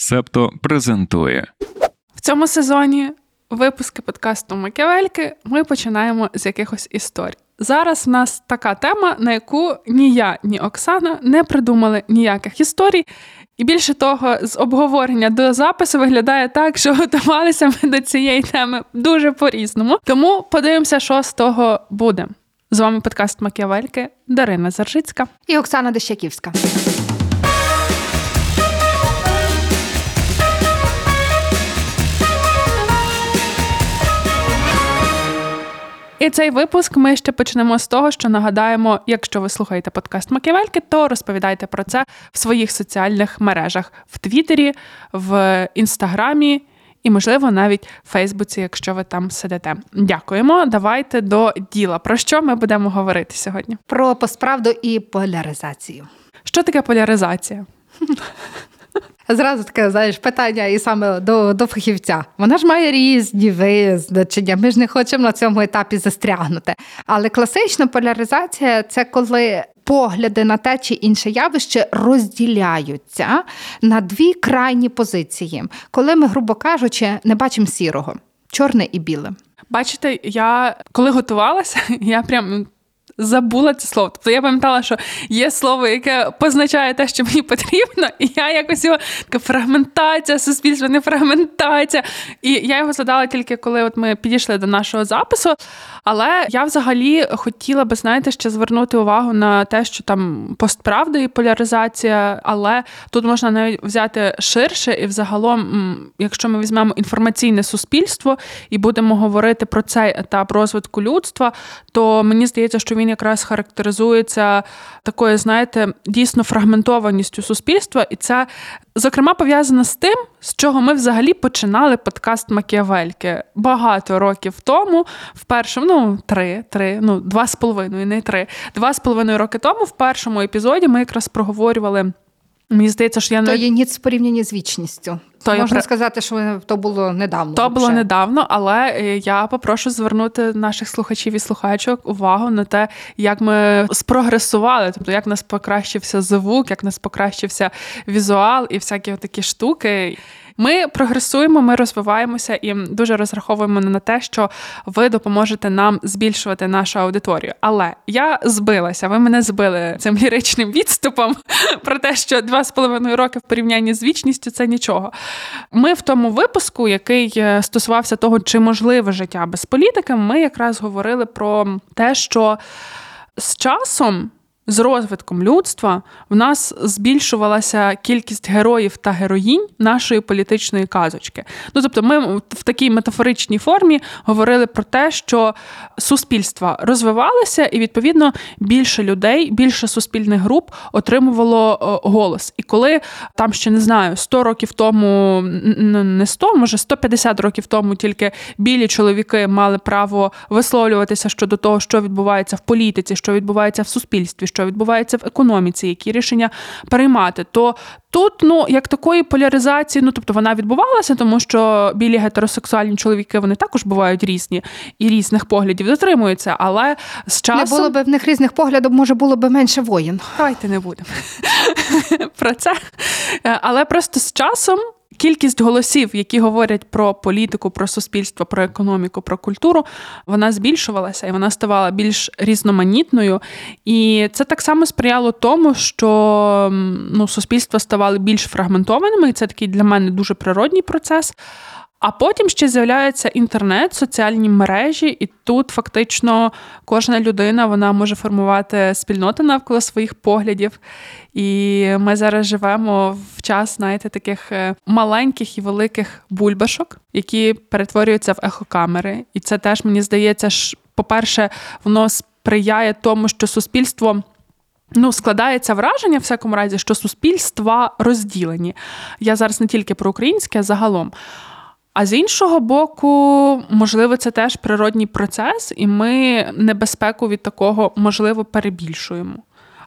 Септо презентує В цьому сезоні випуски подкасту Макіавельки ми починаємо з якихось історій. Зараз в нас така тема, на яку ні я, ні Оксана не придумали ніяких історій. І більше того, з обговорення до запису виглядає так, що готувалися ми до цієї теми дуже по-різному. Тому подивимося, що з того буде. З вами подкаст Макіавельки Дарина Заржицька. І Оксана Дещаківська. І цей випуск ми ще почнемо з того, що нагадаємо, якщо ви слухаєте подкаст Макіавельки, то розповідайте про це в своїх соціальних мережах в Твіттері, в Інстаграмі. І, можливо, навіть в Фейсбуці, якщо ви там сидите. Дякуємо. Давайте до діла. Про що ми будемо говорити сьогодні? Про посправду і поляризацію. Що таке поляризація? Зразу таке знаєш питання, і саме до до фахівця. Вона ж має різні визначення. Ми ж не хочемо на цьому етапі застрягнути. Але класична поляризація це коли погляди на те чи інше явище розділяються на дві крайні позиції, коли ми, грубо кажучи, не бачимо сірого, чорне і біле. Бачите, я коли готувалася, я прям забула це слово. Тобто я пам'ятала, що є слово, яке позначає те, що мені потрібно, і я якось його така фрагментація, суспільство, не фрагментація. І я його згадала тільки коли от ми підійшли до нашого запису. Але я взагалі хотіла би, знаєте, ще звернути увагу на те, що там постправда і поляризація, але тут можна навіть взяти ширше, і взагалом, якщо ми візьмемо інформаційне суспільство і будемо говорити про цей етап розвитку людства, то мені здається, що він він якраз характеризується такою, знаєте, дійсно фрагментованістю суспільства, і це, зокрема, пов'язано з тим, з чого ми взагалі починали подкаст Макіавельки багато років тому, в першому, ну, три, три, ну, два з половиною, не три, два з половиною роки тому, в першому епізоді ми якраз проговорювали. Мені здається, що я не... То є ніц порівняння з вічністю. То Можна я... сказати, що то було недавно. То було недавно, але е, я попрошу звернути наших слухачів і слухачок увагу на те, як ми спрогресували, тобто як нас покращився звук, як нас покращився візуал і всякі такі штуки. Ми прогресуємо, ми розвиваємося і дуже розраховуємо на те, що ви допоможете нам збільшувати нашу аудиторію. Але я збилася, ви мене збили цим ліричним відступом про те, що два з половиною роки в порівнянні з вічністю це нічого. Ми в тому випуску, який е, стосувався того, чи можливе життя без політики, ми якраз говорили про те, що з часом з розвитком людства в нас збільшувалася кількість героїв та героїнь нашої політичної казочки. Ну тобто, ми в такій метафоричній формі говорили про те, що суспільства розвивалися, і відповідно більше людей, більше суспільних груп отримувало голос. І коли там ще не знаю, 100 років тому, не 100, може 150 років тому тільки білі чоловіки мали право висловлюватися щодо того, що відбувається в політиці, що відбувається в суспільстві що відбувається в економіці, які рішення приймати, то тут ну як такої поляризації, ну тобто вона відбувалася, тому що білі гетеросексуальні чоловіки вони також бувають різні і різних поглядів дотримуються. Але з часом... Не було б в них різних поглядів, може було б менше воїн. Давайте не будемо про це. Але просто з часом Кількість голосів, які говорять про політику, про суспільство, про економіку, про культуру, вона збільшувалася і вона ставала більш різноманітною. І це так само сприяло тому, що ну, суспільства ставали більш фрагментованими, і це такий для мене дуже природній процес. А потім ще з'являється інтернет, соціальні мережі, і тут фактично кожна людина вона може формувати спільноти навколо своїх поглядів. І ми зараз живемо в час, знаєте, таких е, маленьких і великих бульбашок, які перетворюються в ехокамери. І це теж мені здається, ж, по-перше, воно сприяє тому, що суспільство. Ну, складається враження, в всякому разі, що суспільства розділені. Я зараз не тільки про українське, а загалом. А з іншого боку, можливо, це теж природній процес, і ми небезпеку від такого можливо перебільшуємо.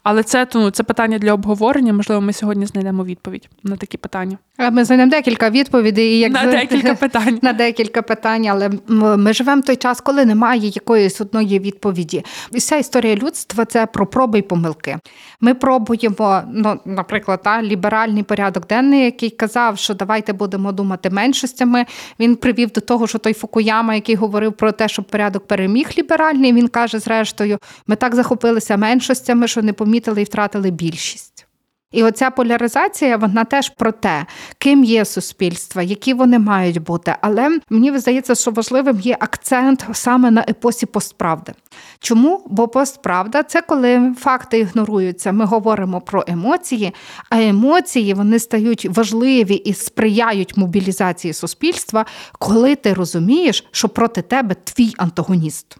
Але це ну, це питання для обговорення. Можливо, ми сьогодні знайдемо відповідь на такі питання. Ми знайдемо декілька відповідей. Як на декілька питань. На декілька питань, але ми живемо в той час, коли немає якоїсь одної відповіді. Вся історія людства це про проби й помилки. Ми пробуємо, ну, наприклад, та, ліберальний порядок денний, який казав, що давайте будемо думати меншостями. Він привів до того, що той Фукуяма, який говорив про те, що порядок переміг ліберальний, він каже, зрештою, ми так захопилися меншостями, що не помітили і втратили більшість. І оця поляризація, вона теж про те, ким є суспільство, які вони мають бути. Але мені здається, що важливим є акцент саме на епосі постправди. Чому? Бо постправда це коли факти ігноруються. Ми говоримо про емоції, а емоції вони стають важливі і сприяють мобілізації суспільства, коли ти розумієш, що проти тебе твій антагоніст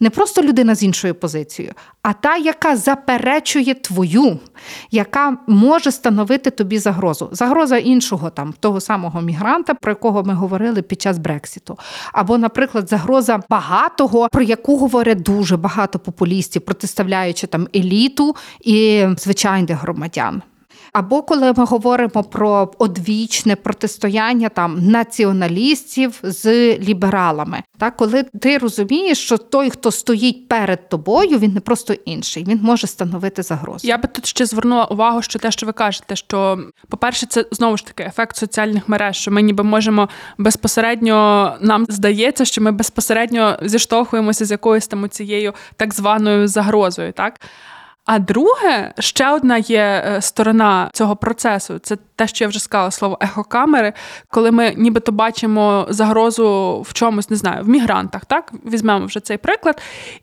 не просто людина з іншою позицією, а та, яка заперечує твою, яка може становити тобі загрозу. Загроза іншого там, того самого мігранта, про якого ми говорили під час Брексіту. Або, наприклад, загроза багатого, про яку говорять дуже багато популістів, протиставляючи там еліту і звичайних громадян. Або коли ми говоримо про одвічне протистояння там націоналістів з лібералами, так коли ти розумієш, що той, хто стоїть перед тобою, він не просто інший, він може становити загрозу. Я би тут ще звернула увагу, що те, що ви кажете, що по-перше, це знову ж таки ефект соціальних мереж, що ми ніби можемо безпосередньо нам здається, що ми безпосередньо зіштовхуємося з якоюсь там цією так званою загрозою, так. А друге, ще одна є е, сторона цього процесу. Це те, що я вже сказала слово ехокамери, коли ми нібито бачимо загрозу в чомусь, не знаю, в мігрантах. Так візьмемо вже цей приклад,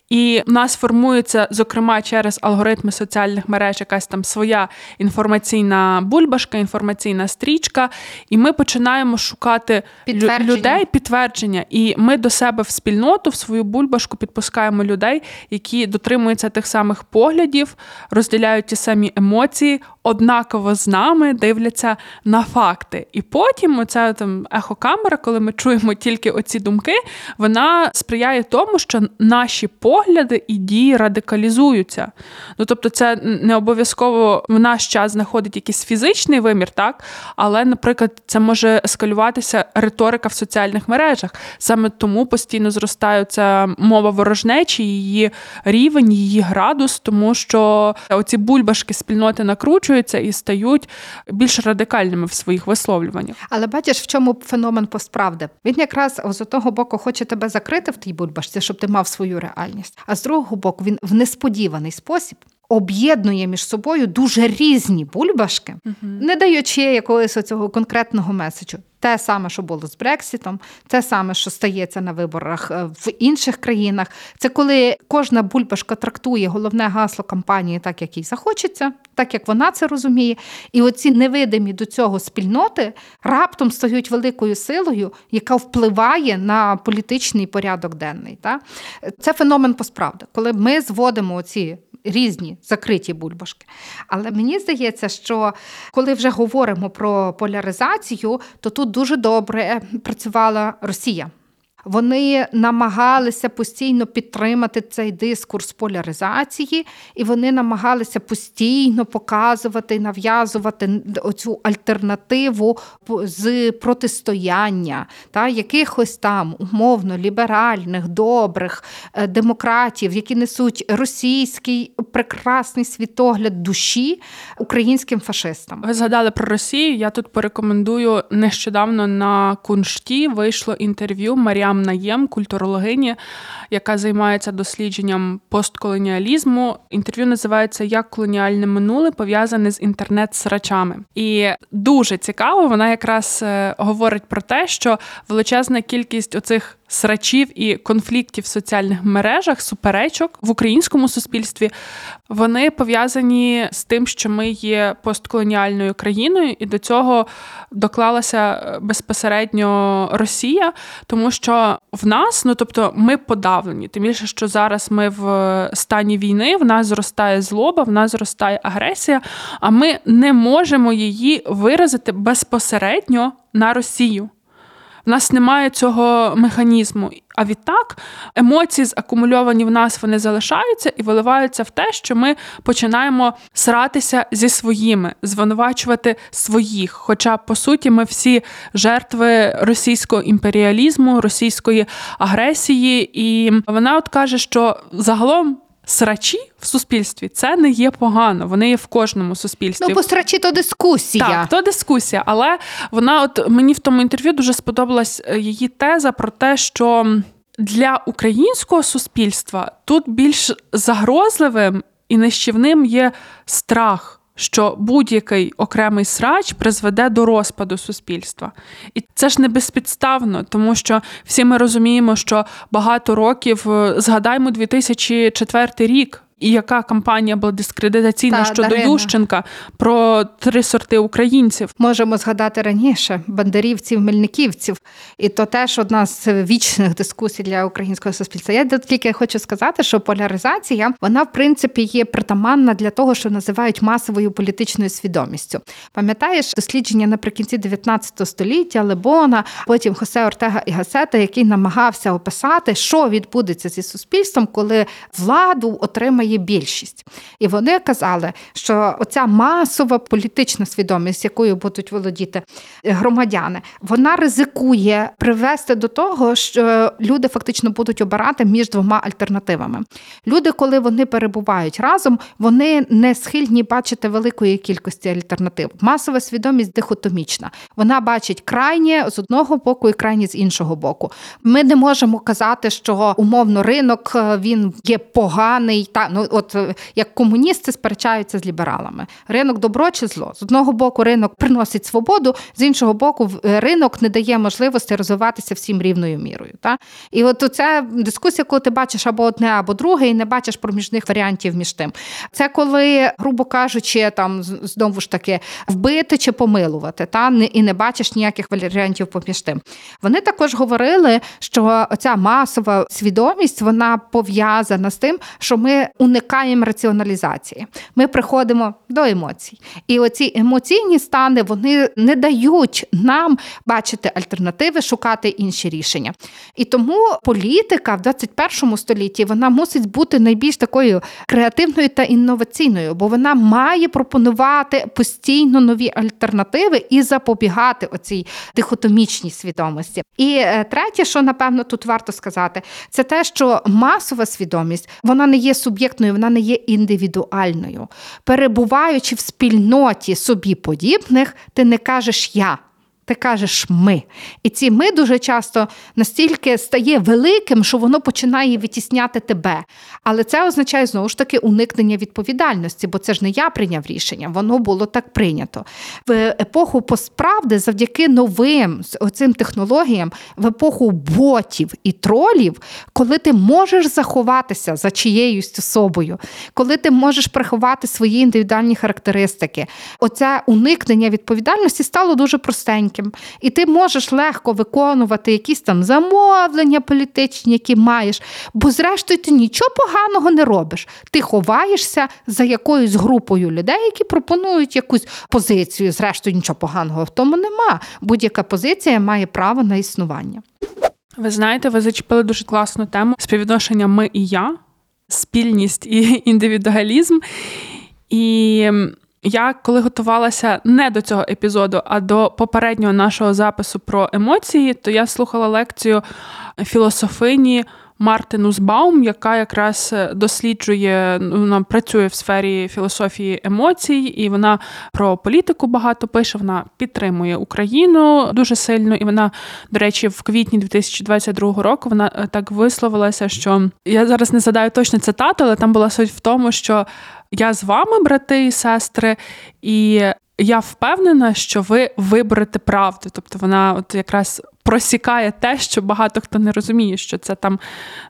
і в нас формується, зокрема, через алгоритми соціальних мереж, якась там своя інформаційна бульбашка, інформаційна стрічка, і ми починаємо шукати підтвердження. людей підтвердження. І ми до себе в спільноту, в свою бульбашку підпускаємо людей, які дотримуються тих самих поглядів, розділяють ті самі емоції, однаково з нами дивляться на факти. І потім оця там ехокамера, коли ми чуємо тільки оці думки, вона сприяє тому, що наші погляди і дії радикалізуються. Ну тобто, це не обов'язково в наш час знаходить якийсь фізичний вимір, так але, наприклад, це може ескалюватися риторика в соціальних мережах. Саме тому постійно зростає ця мова ворожнечі, її рівень, її градус, тому що оці бульбашки спільноти накручують збільшуються і стають більш радикальними в своїх висловлюваннях. Але бачиш, в чому феномен постправди? Він якраз з одного боку хоче тебе закрити в тій бульбашці, щоб ти мав свою реальність. А з другого боку, він в несподіваний спосіб. Об'єднує між собою дуже різні бульбашки, uh не даючи якогось цього конкретного меседжу те саме, що було з Брексітом, те саме, що стається на виборах е, в інших країнах. Це коли кожна бульбашка трактує головне гасло кампанії так, як їй захочеться, так як вона це розуміє. І оці невидимі до цього спільноти раптом стають великою силою, яка впливає на політичний порядок денний. Це феномен посправди, коли ми зводимо оці різні закриті бульбашки. Але мені здається, що коли вже говоримо про поляризацію, то тут дуже добре працювала Росія. Вони намагалися постійно підтримати цей дискурс поляризації, і вони намагалися постійно показувати, нав'язувати оцю альтернативу з протистояння та якихось там умовно ліберальних, добрих е, демократів, які несуть російський прекрасний світогляд душі українським фашистам. Ви згадали про Росію. Я тут порекомендую нещодавно на куншті вийшло інтерв'ю Маріам. Мір'ям Наєм, культурологині, яка займається дослідженням постколоніалізму. Інтерв'ю називається Як колоніальне минуле пов'язане з інтернет-срачами. І дуже цікаво, вона якраз е, говорить про те, що величезна кількість оцих срачів і конфліктів в соціальних мережах, суперечок в українському суспільстві, вони пов'язані з тим, що ми є постколоніальною країною, і до цього доклалася е, безпосередньо Росія, тому що в нас, ну тобто, ми подавлені. Тим більше, що зараз ми в стані війни, в нас зростає злоба, в нас зростає агресія, а ми не можемо її виразити безпосередньо на Росію. В нас немає цього механізму. А відтак емоції закумульовані в нас вони залишаються і виливаються в те, що ми починаємо сратися зі своїми, звинувачувати своїх. Хоча, по суті, ми всі жертви російського імперіалізму, російської агресії, і вона от каже, що загалом. Срачі в суспільстві це не є погано, вони є в кожному суспільстві. Ну, бо срачі то дискусія. Так, то дискусія, але вона, от мені в тому інтерв'ю дуже сподобалась е, її теза про те, що для українського суспільства тут більш загрозливим і нищівним є страх. Що будь-який окремий срач призведе до розпаду суспільства, і це ж не безпідставно, тому що всі ми розуміємо, що багато років е, згадаймо 2004 рік, і яка кампанія була дискредитаційна Та, щодо Дарина. Ющенка про три сорти українців. Можемо згадати раніше бандерівців, мельниківців, і то теж одна з вічних дискусій для українського суспільства. Я тільки хочу сказати, що поляризація вона в принципі є притаманна для того, що називають масовою політичною свідомістю. Пам'ятаєш дослідження наприкінці 19 століття Лебона, потім Хосе Ортега і Гасета, який намагався описати, що відбудеться зі суспільством, коли владу отримає більшість. І вони казали, що оця масова політична свідомість, якою будуть володіти громадяни, вона ризикує привести до того, що люди фактично будуть обирати між двома альтернативами. Люди, коли вони перебувають разом, вони не схильні бачити великої кількості альтернатив. Масова свідомість дихотомічна. Вона бачить крайнє з одного боку і крайнє з іншого боку. Ми не можемо казати, що умовно ринок е, він є поганий. Та ну от е, як комуністи сперечаються з лібералами. Ринок добро чи зло? З одного боку, ринок приносить свободу, з іншого боку, е, ринок не дає можливості розвиватися всім рівною мірою. Та? І от це дискусія, коли ти бачиш або одне, або друге, і не бачиш проміжних варіантів між тим. Це коли, грубо кажучи, там знову ж таки вбити чи помилувати, та і не бачиш ніяких варіантів поміж тим. Вони також говорили, що ця масова свідомість вона пов'язана з тим, що ми уникаємо раціоналізації. Ми приходимо до емоцій. І оці емоційні стани вони не дають нам бачити альтернативи, шукати інші рішення. І тому політика в 21 столітті вона мусить бути найбільш такою креативною та інноваційною, бо вона має пропонувати постійно нові альтернативи і запобігати оцій дихотомічній свідомості. І е, третє, що напевно тут варто сказати, це те, що масова свідомість вона не є суб'єктною, вона не є індивідуальною. Перебуваючи в спільноті собі подібних, ти не кажеш я. Ти кажеш ми. І ці ми дуже часто настільки стає великим, що воно починає витісняти тебе. Але це означає знову ж таки уникнення відповідальності, бо це ж не я прийняв рішення, воно було так прийнято. В епоху постправди, завдяки новим з оцим технологіям, в епоху ботів і тролів, коли ти можеш заховатися за чиєюсь особою, коли ти можеш приховати свої індивідуальні характеристики, оце уникнення відповідальності стало дуже простеньким. І ти можеш легко виконувати якісь там замовлення політичні, які маєш, бо зрештою ти нічого поганого не робиш. Ти ховаєшся за якоюсь групою людей, які пропонують якусь позицію. Зрештою, нічого поганого в тому нема. Будь-яка позиція має право на існування. Ви знаєте, ви зачепили дуже класну тему співвідношення ми і я, спільність і індивідуалізм. І я коли готувалася не до цього епізоду, а до попереднього нашого запису про емоції, то я слухала лекцію філософині. Марти Нузбаум, яка якраз е, досліджує, вона працює в сфері філософії емоцій, і вона про політику багато пише. Вона підтримує Україну дуже сильно. І вона, до речі, в квітні 2022 року вона е, так висловилася, що я зараз не згадаю точно цитату, але там була суть в тому, що я з вами, брати і сестри, і я впевнена, що ви виберете правду. Тобто вона от якраз просікає те, що багато хто не розуміє, що це там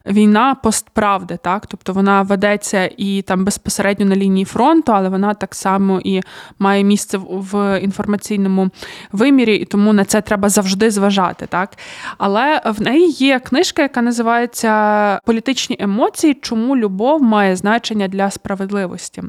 війна постправди, так? Тобто вона ведеться і там безпосередньо на лінії фронту, але вона так само і має місце в- інформаційному вимірі, і тому на це треба завжди зважати. Так? Але в неї є книжка, яка називається Політичні емоції, чому любов має значення для справедливості.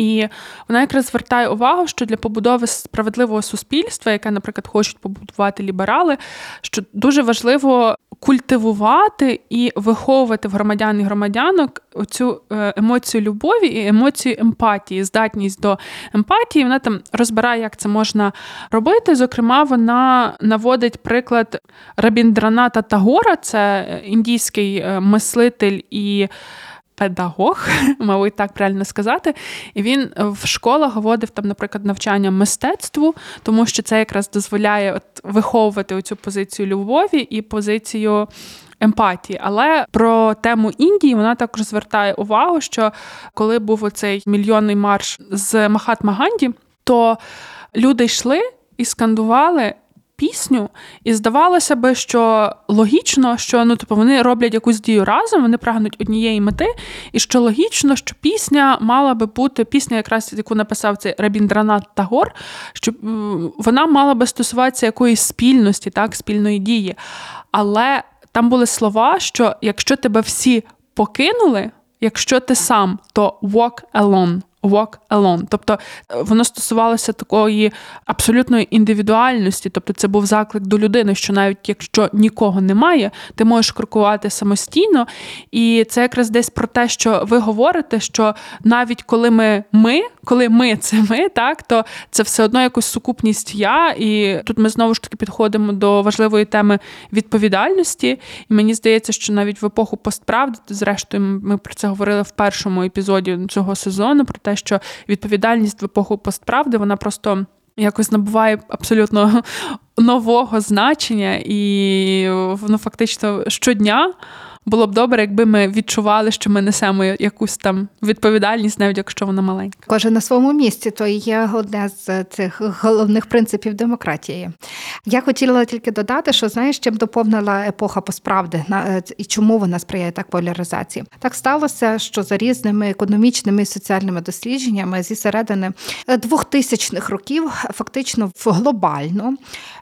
І вона якраз звертає увагу, що для побудови справедливого суспільства, яке, наприклад, хочуть побудувати ліберали, що дуже важливо культивувати і виховувати в громадян і громадянок оцю е, емоцію любові і емоцію емпатії, здатність до емпатії. Вона там розбирає, як це можна робити. Зокрема, вона наводить приклад Рабіндраната Тагора, це індійський е, мислитель і педагог, мабуть, так правильно сказати. І він в школах вводив там, наприклад, навчання мистецтву, тому що це якраз дозволяє от виховувати оцю позицію любові і позицію. Емпатії, але про тему Індії вона також звертає увагу, що коли був оцей мільйонний марш з Махатма Ганді, то люди йшли і скандували пісню, і здавалося би, що логічно, що ну типу вони роблять якусь дію разом, вони прагнуть однієї мети, і що логічно, що пісня мала би бути пісня, якраз яку написав цей Рабіндранат Тагор, що вона мала би стосуватися якоїсь спільності, так, спільної дії. Але там були слова, що якщо тебе всі покинули, якщо ти сам, то walk alone walk alone. Тобто е, воно стосувалося такої абсолютної індивідуальності, тобто це був заклик до людини, що навіть якщо нікого немає, ти можеш крокувати самостійно. І це якраз десь про те, що ви говорите, що навіть коли ми ми, коли ми це ми, так то це все одно якось сукупність я. І тут ми знову ж таки підходимо до важливої теми відповідальності. І мені здається, що навіть в епоху постправди, зрештою, ми про це говорили в першому епізоді цього сезону. про те, те, що відповідальність в епоху постправди вона просто якось набуває абсолютно нового значення, і воно фактично щодня було б добре, якби ми відчували, що ми несемо якусь там відповідальність, навіть якщо вона маленька. Кожен на своєму місці, то є одне з цих головних принципів демократії. Я хотіла тільки додати, що знаєш, чим доповнила епоха посправди е, і чому вона сприяє так поляризації. Так сталося, що за різними економічними і соціальними дослідженнями зі середини 2000-х років фактично глобально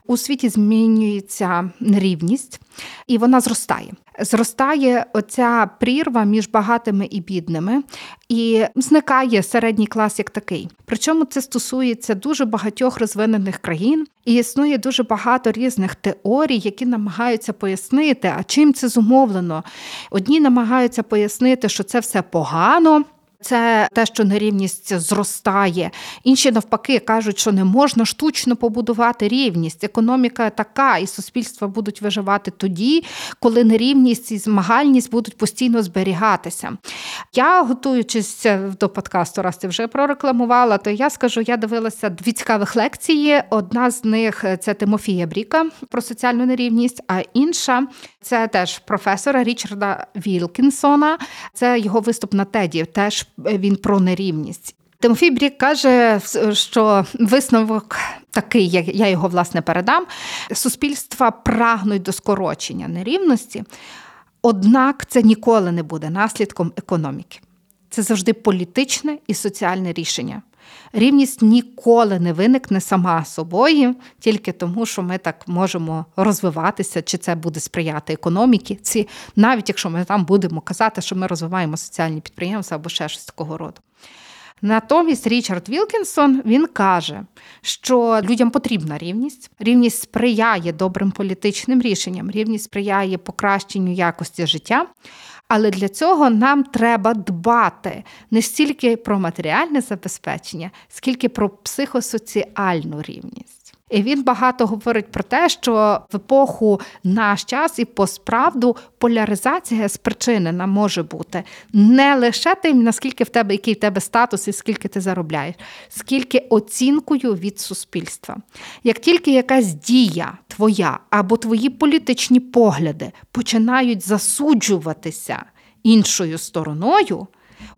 у світі змінюється нерівність, і вона зростає. Зростає оця прірва між багатими і бідними, і зникає середній клас як такий. Причому це стосується дуже багатьох розвинених країн, і існує дуже багато різних теорій, які намагаються пояснити, а чим це зумовлено. Одні намагаються пояснити, що це все погано. Це те, що нерівність зростає. Інші навпаки кажуть, що не можна штучно побудувати рівність. Економіка така, і суспільства будуть виживати тоді, коли нерівність і змагальність будуть постійно зберігатися. Я, готуючись до подкасту, раз ти вже прорекламувала, то я скажу, я дивилася дві цікавих лекції. Одна з них це Тимофія Бріка про соціальну нерівність, а інша це теж професора Річарда Вілкінсона. Це його виступ на теді. Теж він про нерівність. Тимофій Брік каже, що висновок такий, як я його власне передам, суспільства прагнуть до скорочення нерівності, однак це ніколи не буде наслідком економіки. Це завжди політичне і соціальне рішення. Рівність ніколи не виникне сама собою, тільки тому, що ми так можемо розвиватися, чи це буде сприяти економіці, навіть якщо ми там будемо казати, що ми розвиваємо соціальні підприємства або ще щось такого роду. Натомість Річард Вілкінсон він каже, що людям потрібна рівність. Рівність сприяє добрим політичним рішенням, рівність сприяє покращенню якості життя. Але для цього нам треба дбати не стільки про матеріальне забезпечення, скільки про психосоціальну рівність. І він багато говорить про те, що в епоху наш час і посправду поляризація спричинена може бути не лише тим, наскільки в тебе який в тебе статус і скільки ти заробляєш, скільки оцінкою від суспільства. Як тільки якась дія твоя або твої політичні погляди починають засуджуватися іншою стороною,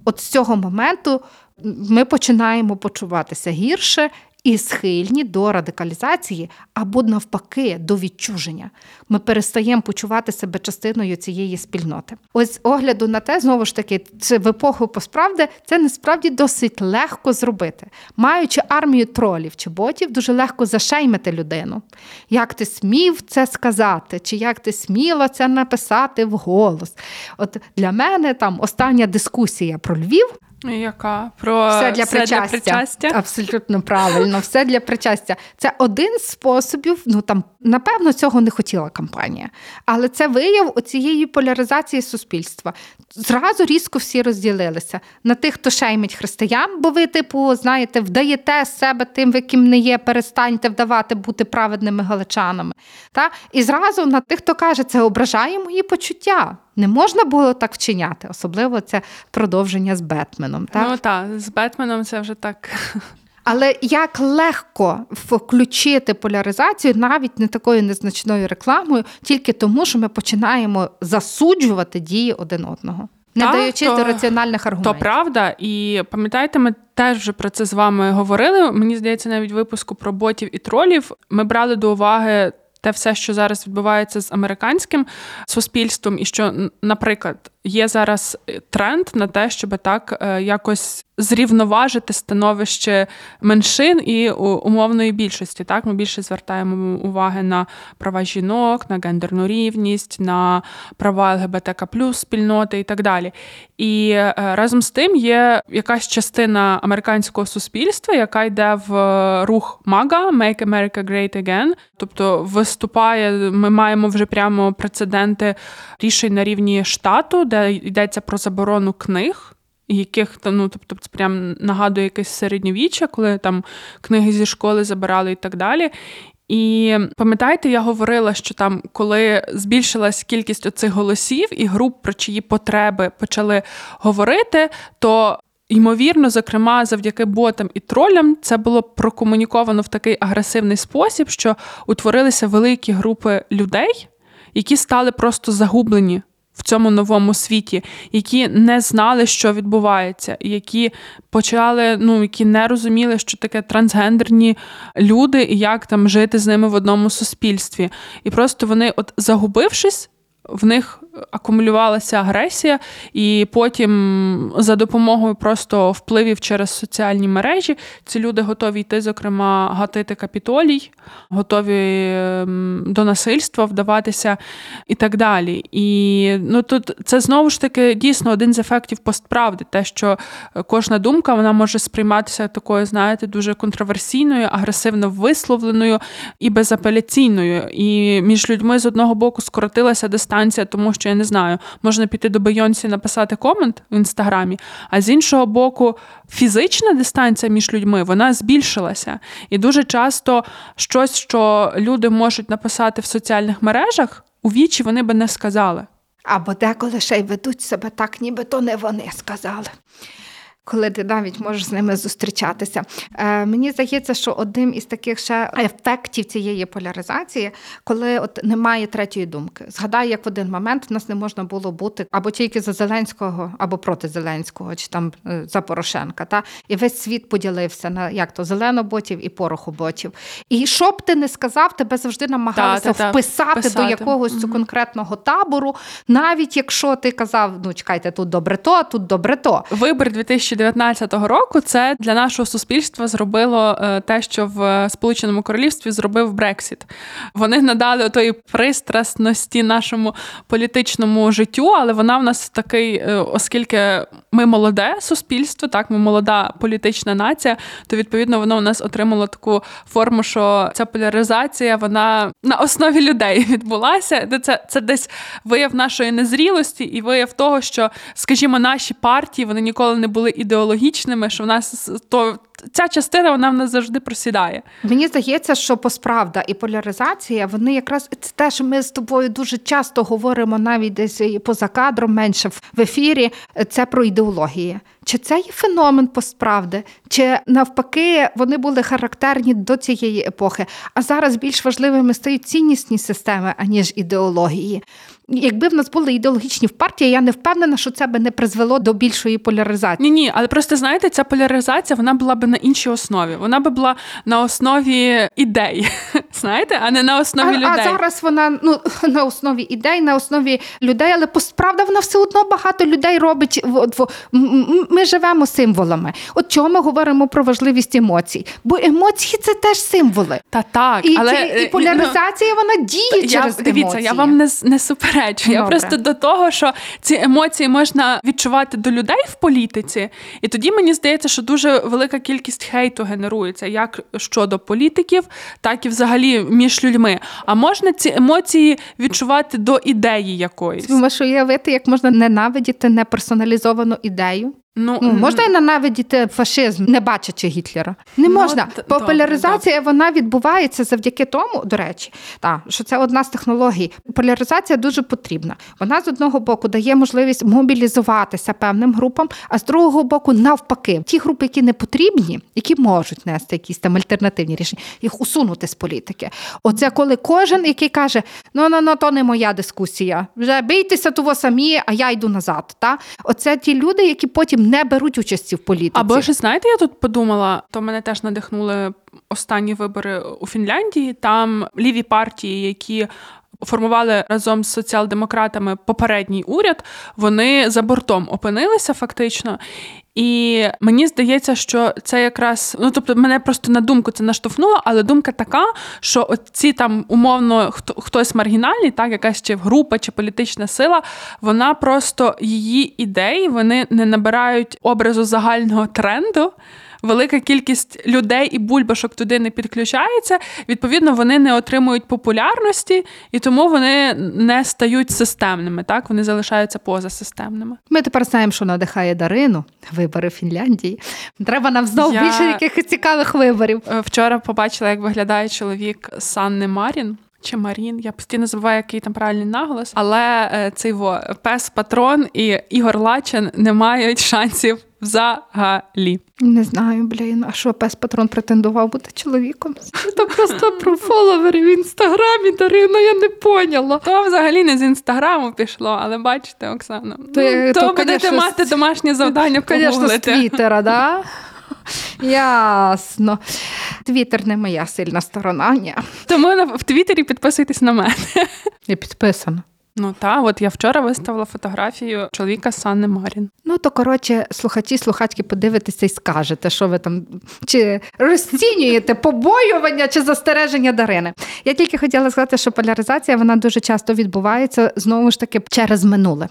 от з цього моменту ми починаємо почуватися гірше і схильні до радикалізації або навпаки до відчуження. Ми перестаємо почувати себе частиною цієї спільноти. Ось огляду на те, знову ж таки, це в епоху посправди це насправді досить легко зробити. Маючи армію тролів чи ботів, дуже легко зашеймити людину. Як ти смів це сказати, чи як ти сміла це написати вголос? От для мене там остання дискусія про Львів Яка про все для все причастя. для причастя? Абсолютно правильно, все для причастя. Це один з способів. Ну там напевно цього не хотіла кампанія, але це вияв цієї поляризації суспільства. Зразу різко всі розділилися на тих, хто шеймить християн, бо ви, типу, знаєте, вдаєте себе тим, ви ким не є, перестаньте вдавати бути праведними галичанами. Та? І зразу на тих, хто каже, це ображає мої почуття. Не можна було так вчиняти, особливо це продовження з Бетменом. Так? Ну так, з Бетменом це вже так. Але як легко включити поляризацію навіть не такою незначною рекламою, тільки тому, що ми починаємо засуджувати дії один одного, не Так, даючи то- раціональних аргументів. То правда, і пам'ятаєте, ми теж вже про це з вами говорили. Мені здається, навіть випуску про ботів і тролів ми брали до уваги. Те все, що зараз відбувається з американським суспільством, і що, наприклад, є зараз тренд на те, щоб так е, якось зрівноважити становище меншин і умовної більшості. Так, ми більше звертаємо уваги на права жінок, на гендерну рівність, на права ЛГБТК плюс спільноти і так далі. І е, разом з тим є якась частина американського суспільства, яка йде в е, рух MAGA, Make America Great Again, тобто виступає. Ми маємо вже прямо прецеденти рішень на рівні штату, де йдеться про заборону книг. Яких ну тобто, це прям нагадує якесь середньовіччя, коли там книги зі школи забирали і так далі. І пам'ятаєте, я говорила, що там, коли збільшилась кількість оцих голосів і груп, про чиї потреби почали говорити, то ймовірно, зокрема, завдяки ботам і тролям, це було прокомуніковано в такий агресивний спосіб, що утворилися великі групи людей, які стали просто загублені. В цьому новому світі, які не знали, що відбувається, які почали, ну які не розуміли, що таке трансгендерні люди, і як там жити з ними в одному суспільстві. І просто вони, от загубившись, в них акумулювалася агресія, і потім за допомогою просто впливів через соціальні мережі ці люди готові йти, зокрема, гатити капітолій, готові ем, до насильства вдаватися і так далі. І ну тут це знову ж таки дійсно один з ефектів постправди, те, що кожна думка вона може сприйматися такою, знаєте, дуже контроверсійною, агресивно висловленою і безапеляційною. І між людьми з одного боку скоротилася дистанція, тому що я не знаю, можна піти до Бейонсі написати комент в інстаграмі, а з іншого боку, фізична дистанція між людьми вона збільшилася. І дуже часто щось, що люди можуть написати в соціальних мережах, у вічі вони би не сказали. Або деколи ще й ведуть себе так, ніби то не вони сказали. Коли ти навіть можеш з ними зустрічатися. Е, Мені здається, що одним із таких ще ефектів цієї поляризації, коли от немає третьої думки. Згадай, як в один момент в нас не можна було бути або тільки за Зеленського, або проти Зеленського, чи там е, за Порошенка. Та? І весь світ поділився на як то зеленоботів і порохоботів. І що б ти не сказав, тебе завжди намагалися Та-та-та, вписати, вписати. до якогось Мгм. конкретного табору, навіть якщо ти казав, ну чекайте, тут добре то, а тут добре то. Вибір 2019 року це для нашого суспільства зробило е, те, що в Сполученому Королівстві зробив Брексіт. Вони надали тої пристрасності нашому політичному життю, але вона в нас такий, е, оскільки ми молоде суспільство, так ми молода політична нація, то відповідно воно у нас отримало таку форму, що ця поляризація вона на основі людей відбулася. Це, це десь вияв нашої незрілості і вияв того, що, скажімо, наші партії вони ніколи не були ідеологічними, що в нас то ця частина вона в нас завжди просідає. Мені здається, що посправда і поляризація, вони якраз це те, що ми з тобою дуже часто говоримо навіть десь поза кадром, менше в- ефірі. Це про ідеології. Чи це є феномен постправди, чи навпаки вони були характерні до цієї епохи? А зараз більш важливими стають ціннісні системи, аніж ідеології. Якби в нас були ідеологічні в партії, я не впевнена, що це би не призвело до більшої поляризації. Ні, ні, але просто знаєте, ця поляризація вона була би на іншій основі. Вона би була на основі ідей, знаєте, а не на основі А, людей. а зараз вона ну на основі ідей, на основі людей, але посправда вона все одно багато людей робить. Ми живемо символами. От чого ми говоримо про важливість емоцій? Бо емоції це теж символи. Та так, І, але ці- і е, поляризація вона діє я, через дивіться, емоції. я вам не, не суперечу. Я просто до того, що ці емоції можна відчувати до людей в політиці, і тоді мені здається, що дуже велика кількість хейту генерується як щодо політиків, так і взагалі між людьми. А можна ці емоції відчувати до ідеї якоїсь. Ти можеш уявити, як можна ненавидіти неперсоналізовану ідею. Ну, Ну, можна ненавидіти фашизм, не бачачи Гітлера. Не Ну, можна. т- Популяризація вона відбувається завдяки тому, до речі, та, що це одна з технологій. Поляризація дуже потрібна. Вона з одного боку дає можливість мобілізуватися певним групам, а з другого боку, навпаки, ті групи, які не потрібні, які можуть нести якісь там альтернативні рішення, їх усунути з політики. Оце коли кожен, який каже: ну ну ну то не моя дискусія. Вже бійтеся того самі, а я йду назад. Та? Оце ті люди, які потім не беруть участі в політиці. Або ж знаєте, я тут подумала, то мене теж надихнули останні вибори у Фінляндії. Там ліві партії, які формували разом з соціал-демократами попередній уряд, вони за бортом опинилися фактично. І мені здається, що це якраз ну тобто мене просто на думку це наштовхнуло, але думка така, що оці ці там умовно хто хтось маргінальний, так якась чи група чи політична сила, вона просто її ідеї вони не набирають образу загального тренду. Велика кількість людей і бульбашок туди не підключається. Відповідно, вони не отримують популярності, і тому вони не стають системними. Так вони залишаються позасистемними. Ми тепер знаємо, що надихає Дарину вибори в Фінляндії. Треба нам знову Я- більше якихось цікавих виборів. Е, Вчора побачила, як виглядає чоловік Санни Марін. Чи Марін, я постійно забуваю, який там правильний наголос. Але е, цей во пес Патрон і Ігор Лачин не мають шансів взагалі. Не знаю, блін, а що пес патрон претендував бути чоловіком? Це просто про фоловери в інстаграмі, Дарина, я не поняла. То взагалі не з інстаграму пішло, але бачите, Оксана. То То, то, то, будете конечно, мати домашнє завдання Звісно, з. Твіттера, да? Ясно. Твіттер не моя сильна сторона. Ні. Тому в Твіттері підписуйтесь на мене. Я підписана. Ну та от я вчора виставила фотографію чоловіка Санни Марін. Ну, то коротше, слухачі, слухачки, подивитеся і скажете, що ви там чи розцінюєте побоювання чи застереження Дарини. Я тільки хотіла сказати, що поляризація вона дуже часто відбувається знову ж таки через минуле.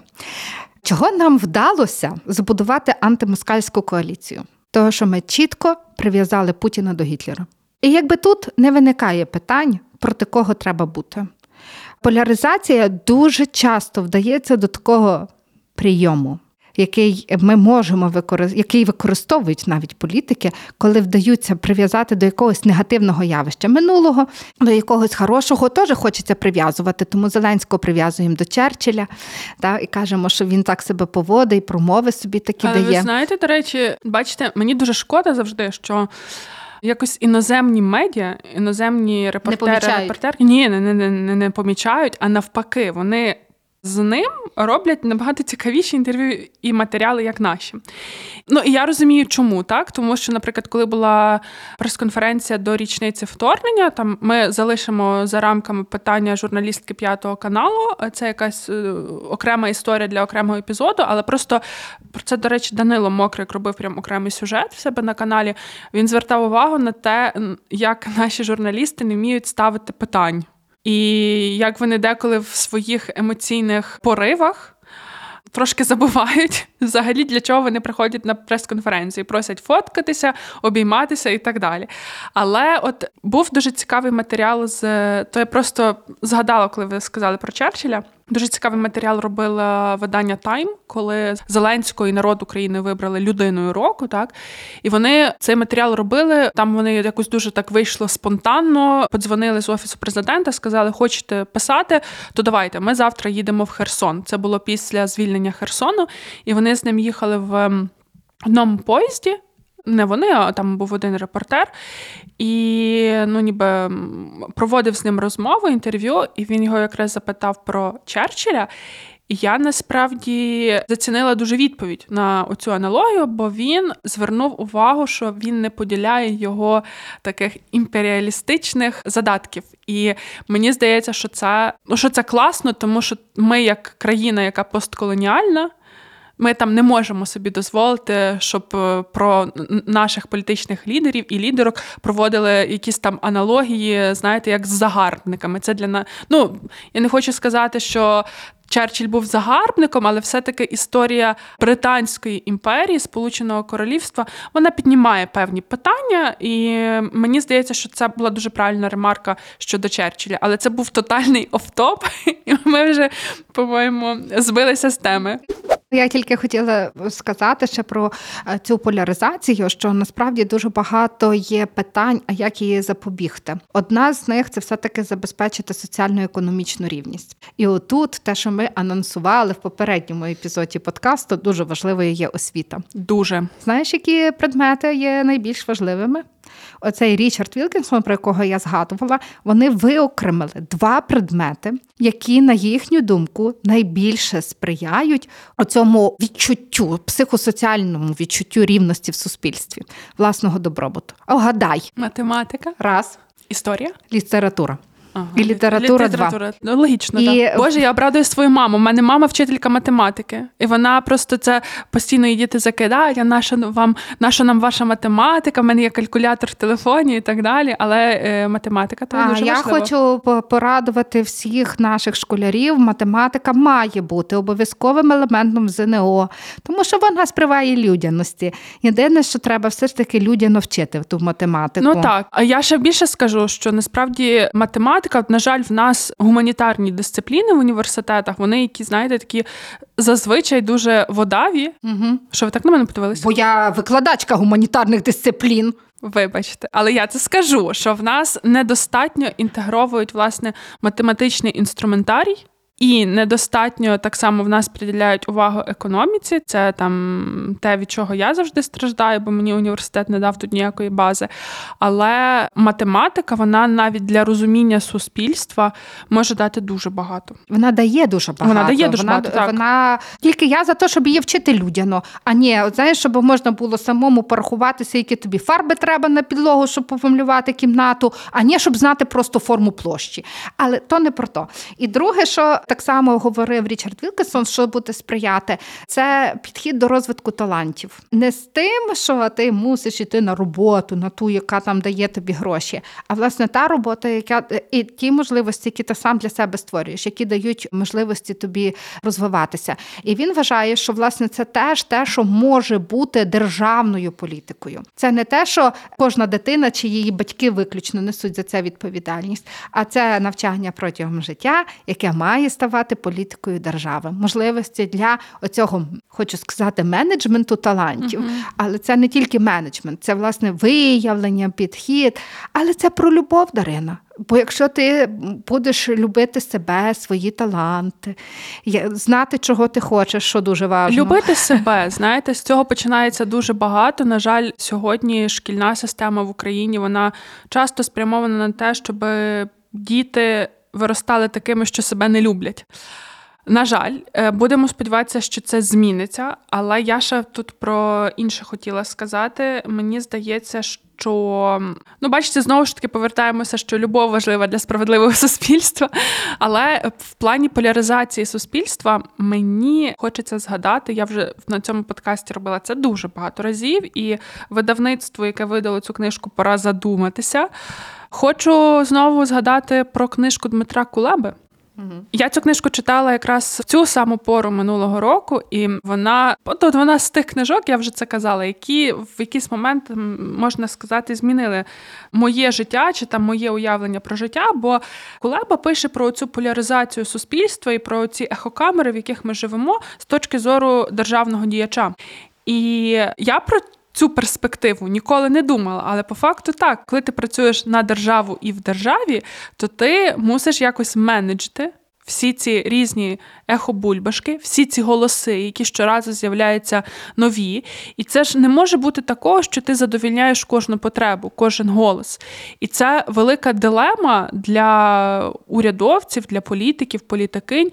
Чого нам вдалося збудувати антимоскальську коаліцію? Того, що ми чітко прив'язали Путіна до Гітлера. І якби тут не виникає питань, проти кого треба бути. Поляризація дуже часто вдається до такого прийому, який ми можемо використ... який використовують навіть політики, коли вдаються прив'язати до якогось негативного явища минулого, до якогось хорошого теж хочеться прив'язувати. Тому Зеленського прив'язуємо до Черчилля, та, і кажемо, що він так себе поводить, промови собі такі Але дає. ви знаєте, до речі, бачите, мені дуже шкода завжди, що. Якось іноземні медіа, іноземні репортери, репортерки ні, не, не, не, не помічають, а навпаки, вони з ним роблять набагато цікавіші інтерв'ю і матеріали, як наші. Ну і я розумію, чому так. Тому що, наприклад, коли була прес-конференція до річниці вторгнення, там ми залишимо за рамками питання журналістки п'ятого каналу. Це якась е, окрема історія для окремого епізоду, але просто про це, до речі, Данило Мокрик робив прям окремий сюжет в себе на каналі. Він звертав увагу на те, як наші журналісти не вміють ставити питань. І як вони деколи в своїх емоційних поривах трошки забувають взагалі, для чого вони приходять на прес-конференції, просять фоткатися, обійматися і так далі. Але от був дуже цікавий матеріал з то я просто згадала, коли ви сказали про Черчилля. Дуже цікавий матеріал робила видання Тайм, коли Зеленського і народ України вибрали людиною року. Так і вони цей матеріал робили. Там вони якось дуже так вийшло спонтанно. Подзвонили з офісу президента, сказали, хочете писати, то давайте. Ми завтра їдемо в Херсон. Це було після звільнення Херсону, і вони з ним їхали в ем, одному поїзді. Не вони, а там був один репортер, і ну, ніби проводив з ним розмову, інтерв'ю, і він його якраз запитав про Черчилля. І я насправді зацінила дуже відповідь на оцю аналогію, бо він звернув увагу, що він не поділяє його таких імперіалістичних задатків. І мені здається, що це, ну, що це класно, тому що ми, як країна, яка постколоніальна, Ми там не можемо собі дозволити, щоб е, про наших політичних лідерів і лідерок проводили якісь там аналогії, знаєте, як з загарбниками. Це для нас. Ну я не хочу сказати, що Черчилль був загарбником, але все-таки історія Британської імперії, Сполученого Королівства, вона піднімає певні питання, і мені здається, що це була дуже правильна ремарка щодо Черчилля. Але це був тотальний офтоп, і ми вже, по-моєму, збилися з теми. Я тільки хотіла сказати ще про е, цю поляризацію, що насправді дуже багато є питань, а як її запобігти. Одна з них це все-таки забезпечити соціально-економічну рівність. І отут те, що ми анонсували в попередньому епізоді подкасту, дуже важливою є освіта. Дуже знаєш, які предмети є найбільш важливими? Оцей Річард Вілкінсон, про якого я згадувала, вони виокремили два предмети, які, на їхню думку, найбільше сприяють оцьому відчуттю, психосоціальному відчуттю рівності в суспільстві, власного добробуту. Огадай, математика, раз, історія, література. Ага. І література, література. Ну, логічно, і... так. Боже, я обрадую свою маму. У мене мама вчителька математики, і вона просто це постійно її діти закидають. А наша вам наша нам ваша математика? У мене є калькулятор в телефоні і так далі. Але е, математика то а, дуже я важливо. хочу порадувати всіх наших школярів. Математика має бути обов'язковим елементом ЗНО, тому що вона сприває людяності. Єдине, що треба все ж таки людяно вчити ту математику. Ну так, а я ще більше скажу, що насправді математика математика, на жаль, в нас гуманітарні дисципліни в університетах, вони які, знаєте, такі зазвичай дуже водаві. Угу. Що ви так на мене подивилися? Бо я викладачка гуманітарних дисциплін. Вибачте, але я це скажу, що в нас недостатньо інтегровують власне математичний інструментарій. І недостатньо так само в нас приділяють увагу економіці. Це там те, від чого я завжди страждаю, бо мені університет не дав тут ніякої бази. Але математика, вона навіть для розуміння суспільства може дати дуже багато. Вона дає дуже багато. Вона дає дуже вона, багато. так. Вона тільки я за те, щоб її вчити людяно. А ні, от знаєш, щоб можна було самому порахуватися, які тобі фарби треба на підлогу, щоб пофармлювати кімнату, а не щоб знати просто форму площі. Але то не про то. І друге, що так само говорив Річард Вілкесон, що буде сприяти, це підхід до розвитку талантів. Не з тим, що ти мусиш іти на роботу, на ту, яка там дає тобі гроші, а власне та робота, яка і ті можливості, які ти сам для себе створюєш, які дають можливості тобі розвиватися. І він вважає, що власне це теж те, що може бути державною політикою. Це не те, що кожна дитина чи її батьки виключно несуть за це відповідальність, а це навчання протягом життя, яке має ставати політикою держави, можливості для оцього, хочу сказати, менеджменту талантів. Uh-huh. Але це не тільки менеджмент, це власне виявлення, підхід, але це про любов, Дарина. Бо якщо ти будеш любити себе, свої таланти, знати, чого ти хочеш, що дуже важливо. Любити себе, знаєте, з цього починається дуже багато. На жаль, сьогодні шкільна система в Україні вона часто спрямована на те, щоб діти виростали такими, що себе не люблять. На жаль, е, будемо сподіватися, що це зміниться, але я ще тут про інше хотіла сказати. Мені здається, що ну, бачите, знову ж таки повертаємося, що любов важлива для справедливого суспільства. Але в плані поляризації суспільства мені хочеться згадати, я вже на цьому подкасті робила це дуже багато разів, і видавництво, яке видало цю книжку, пора задуматися. Хочу знову згадати про книжку Дмитра Кулеби. Я цю книжку читала якраз в цю саму пору минулого року, і вона от вона з тих книжок, я вже це казала, які в якийсь момент можна сказати змінили моє життя чи там моє уявлення про життя. Бо Кулеба пише про цю поляризацію суспільства і про ці ехокамери, в яких ми живемо, з точки зору державного діяча. І я про цю перспективу ніколи не думала. Але по факту так, коли ти працюєш на державу і в державі, то ти мусиш якось менеджити. Всі ці різні ехобульбашки, всі ці голоси, які щоразу з'являються нові. І це ж не може бути такого, що ти задовільняєш кожну потребу, кожен голос. І це велика дилема для урядовців, для політиків, політикинь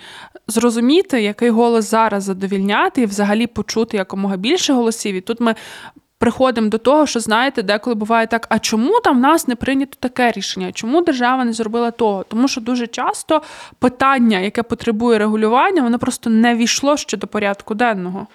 зрозуміти, який голос зараз задовільняти, і взагалі почути якомога більше голосів. І тут ми приходимо до того, що знаєте, деколи буває так: а чому там в нас не прийнято таке рішення? Чому держава не зробила того? Тому що дуже часто питання, яке потребує регулювання, воно просто не війшло ще до порядку денного.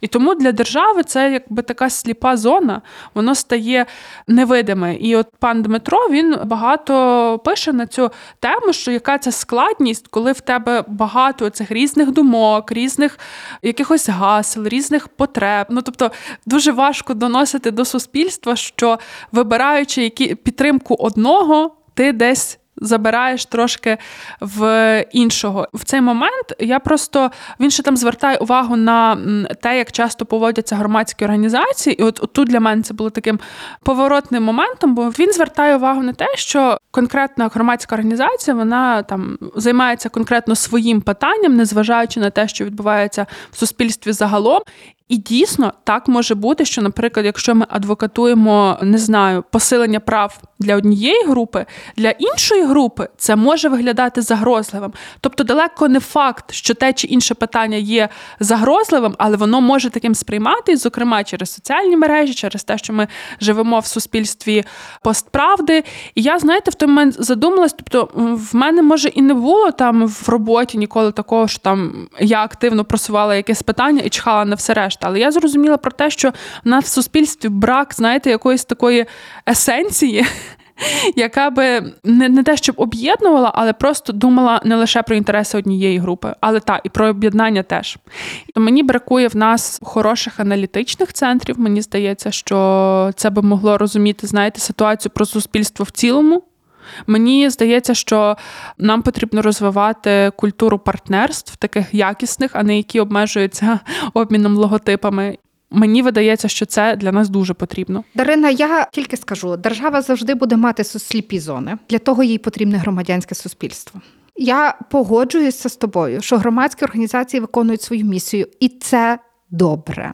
І тому для держави це якби така сліпа зона, воно стає невидиме. І от пан Дмитро він багато пише на цю тему, що яка це складність, коли в тебе багато цих різних думок, різних якихось гасел, різних потреб. Ну тобто дуже важко доносити до суспільства, що вибираючи які підтримку одного, ти десь забираєш трошки в іншого. В цей момент я просто він ще там звертає увагу на те, як часто поводяться громадські організації, і от, от тут для мене це було таким поворотним моментом, бо він звертає увагу на те, що конкретна громадська організація вона там займається конкретно своїм питанням, незважаючи на те, що відбувається в суспільстві загалом. І дійсно так може бути, що, наприклад, якщо ми адвокатуємо, не знаю, посилення прав для однієї групи, для іншої групи це може виглядати загрозливим. Тобто, далеко не факт, що те чи інше питання є загрозливим, але воно може таким сприймати, зокрема через соціальні мережі, через те, що ми живемо в суспільстві постправди. І я, знаєте, в той момент задумалась, тобто в мене може і не було там в роботі ніколи такого, що там я активно просувала якесь питання і чхала на все решта. Але я зрозуміла про те, що в нас в суспільстві брак, знаєте, якоїсь такої есенції. Яка би не не те, щоб об'єднувала, але просто думала не лише про інтереси однієї групи, але та і про об'єднання теж. То мені бракує в нас хороших аналітичних центрів. Мені здається, що це би могло розуміти, знаєте, ситуацію про суспільство в цілому. Мені здається, що нам потрібно розвивати культуру партнерств, таких якісних, а не які обмежуються обміном логотипами. Мені видається, що це для нас дуже потрібно. Дарина, я тільки скажу: держава завжди буде мати сліпі зони. Для того їй потрібне громадянське суспільство. Я погоджуюся з тобою, що громадські організації виконують свою місію, і це добре.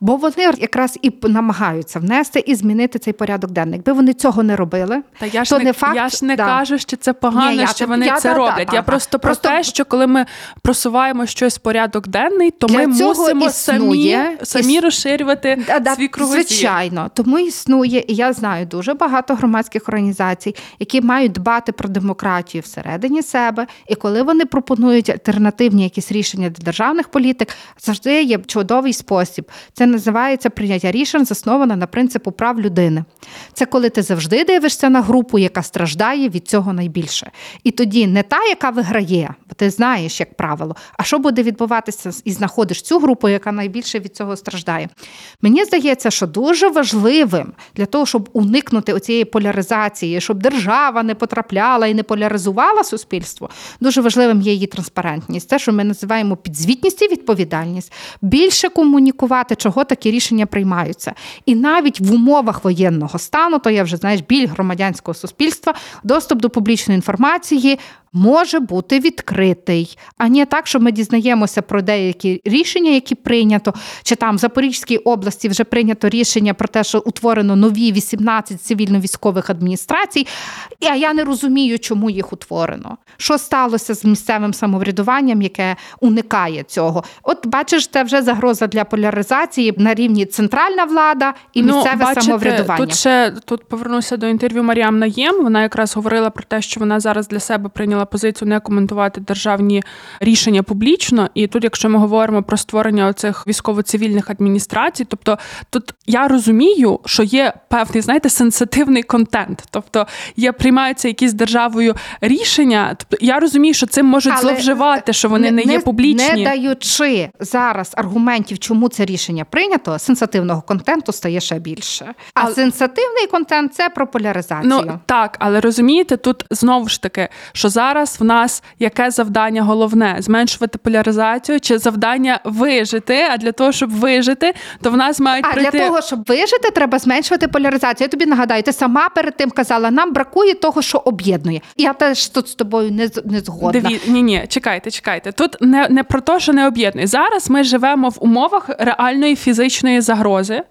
Бо вони якраз і намагаються внести і змінити цей порядок денний. Якби вони цього не робили, та я ж то не, не факт, я ж не да. кажу, що це погано, Ні, я що вони я- це та- роблять. та- я та. просто про Просто- те, що коли ми просуваємо щось в порядок денний, то Для ми мусимо самі, існує самі іс- розширювати Да, да, свій кругозір. Звичайно, тому існує, і я знаю дуже багато громадських організацій, які мають дбати про демократію всередині себе. І коли вони пропонують альтернативні якісь рішення для державних політик, завжди є чудовий спосіб. Це називається прийняття рішень, засноване на принципу прав людини. Це коли ти завжди дивишся на групу, яка страждає від цього найбільше. І тоді не та, яка виграє, бо ти знаєш, як правило, а що буде відбуватися і знаходиш цю групу, яка найбільше від цього страждає. Мені здається, що дуже важливим для того, щоб уникнути оцієї поляризації, щоб держава не потрапляла і не поляризувала суспільство, дуже важливим є її транспарентність. Те, що ми називаємо підзвітність і відповідальність, більше комунікувати, чого такі рішення приймаються. І навіть в умовах воєнного стану, то я вже знаєш, біль громадянського суспільства, доступ до публічної інформації. Може бути відкритий, а не так, що ми дізнаємося про деякі рішення, які прийнято, чи там в Запорізькій області вже прийнято рішення про те, що утворено нові 18 цивільно-військових адміністрацій. А я не розумію, чому їх утворено. Що сталося з місцевим самоврядуванням, яке уникає цього? От бачиш, це вже загроза для поляризації на рівні центральна влада і місцеве ну, бачите, самоврядування. Тут ще тут повернуся до інтерв'ю Маріам Наєм. Вона якраз говорила про те, що вона зараз для себе прийняла позицію не коментувати державні рішення публічно. І тут, якщо ми говоримо про створення оцих військово-цивільних адміністрацій, тобто тут я розумію, що є певний, знаєте, сенситивний контент, тобто є приймаються якісь державою рішення. Тобто я розумію, що цим можуть Але зловживати, що вони не, є публічні. Не даючи зараз аргументів, чому це рішення прийнято, сенсативного контенту стає ще більше. А Але- сенсативний контент це про поляризацію. Ну так, але розумієте, тут знову ж таки, що зараз в нас яке завдання головне зменшувати поляризацію чи завдання вижити. А для того, щоб вижити, то в нас мають А прийти для того, щоб вижити, треба зменшувати поляризацію. Я тобі нагадаю, ти сама перед тим казала, нам бракує того, що об'єднує. Я теж тут з тобою не, не згодна. Диві... Ні, ні, чекайте, чекайте. Тут не, не про те, що не об'єднує. Зараз ми живемо в умовах реальної фізичної загрози.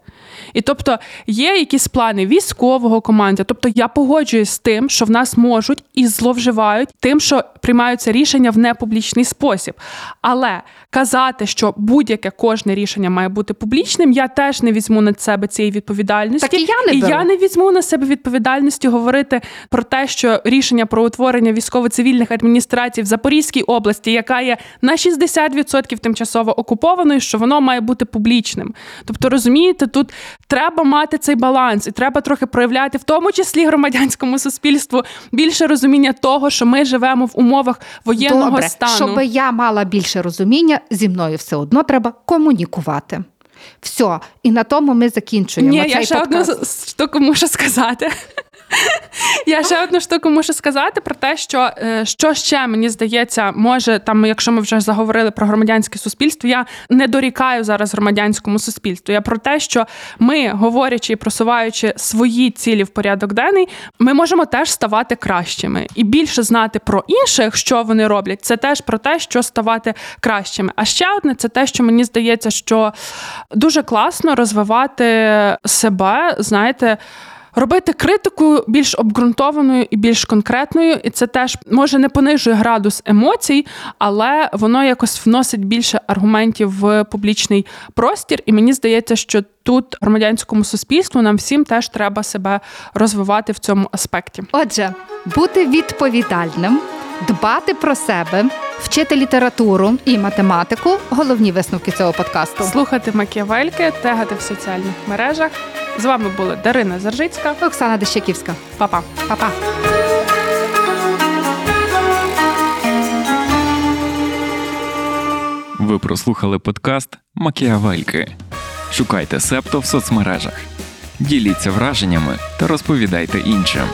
І тобто є якісь плани військового команди. Тобто я погоджуюсь з тим, що в нас можуть і зловживають тим, що приймаються рішення в непублічний спосіб. Але казати, що будь-яке кожне рішення має бути публічним, я теж не візьму на себе цієї відповідальності. Так і я не і я не візьму на себе відповідальності говорити про те, що рішення про утворення військово-цивільних адміністрацій в Запорізькій області, яка є на 60% тимчасово окупованою, що воно має бути публічним. Тобто, розумієте, тут треба мати цей баланс, і треба трохи проявляти, в тому числі громадянському суспільству, більше розуміння того, що ми живемо в умовах воєнного Добре, стану. щоб я мала більше розуміння, зі мною все одно треба комунікувати. Все, і на тому ми закінчуємо. Ні, цей я ще одну подкаст. штуку мушу сказати. Я ще одну штуку мушу сказати про те, що е, що ще мені здається, може там, якщо ми вже заговорили про громадянське суспільство, я не дорікаю зараз громадянському суспільству. Я про те, що ми, говорячи і просуваючи свої цілі в порядок денний, ми можемо теж ставати кращими і більше знати про інших, що вони роблять. Це теж про те, що ставати кращими. А ще одне це те, що мені здається, що дуже класно розвивати себе, знаєте. Робити критику більш обґрунтованою і більш конкретною, і це теж може не понижує градус емоцій, але воно якось вносить більше аргументів в публічний простір. І мені здається, що тут громадянському суспільству нам всім теж треба себе розвивати в цьому аспекті. Отже, бути відповідальним, дбати про себе, вчити літературу і математику головні висновки цього подкасту. Слухати Макіавельки, тегати в соціальних мережах. З вами були Дарина Заржицька. Оксана Дещаківська. Па-па. Па-па. Ви прослухали подкаст Макіавельки. Шукайте Септо в соцмережах. Діліться враженнями та розповідайте іншим.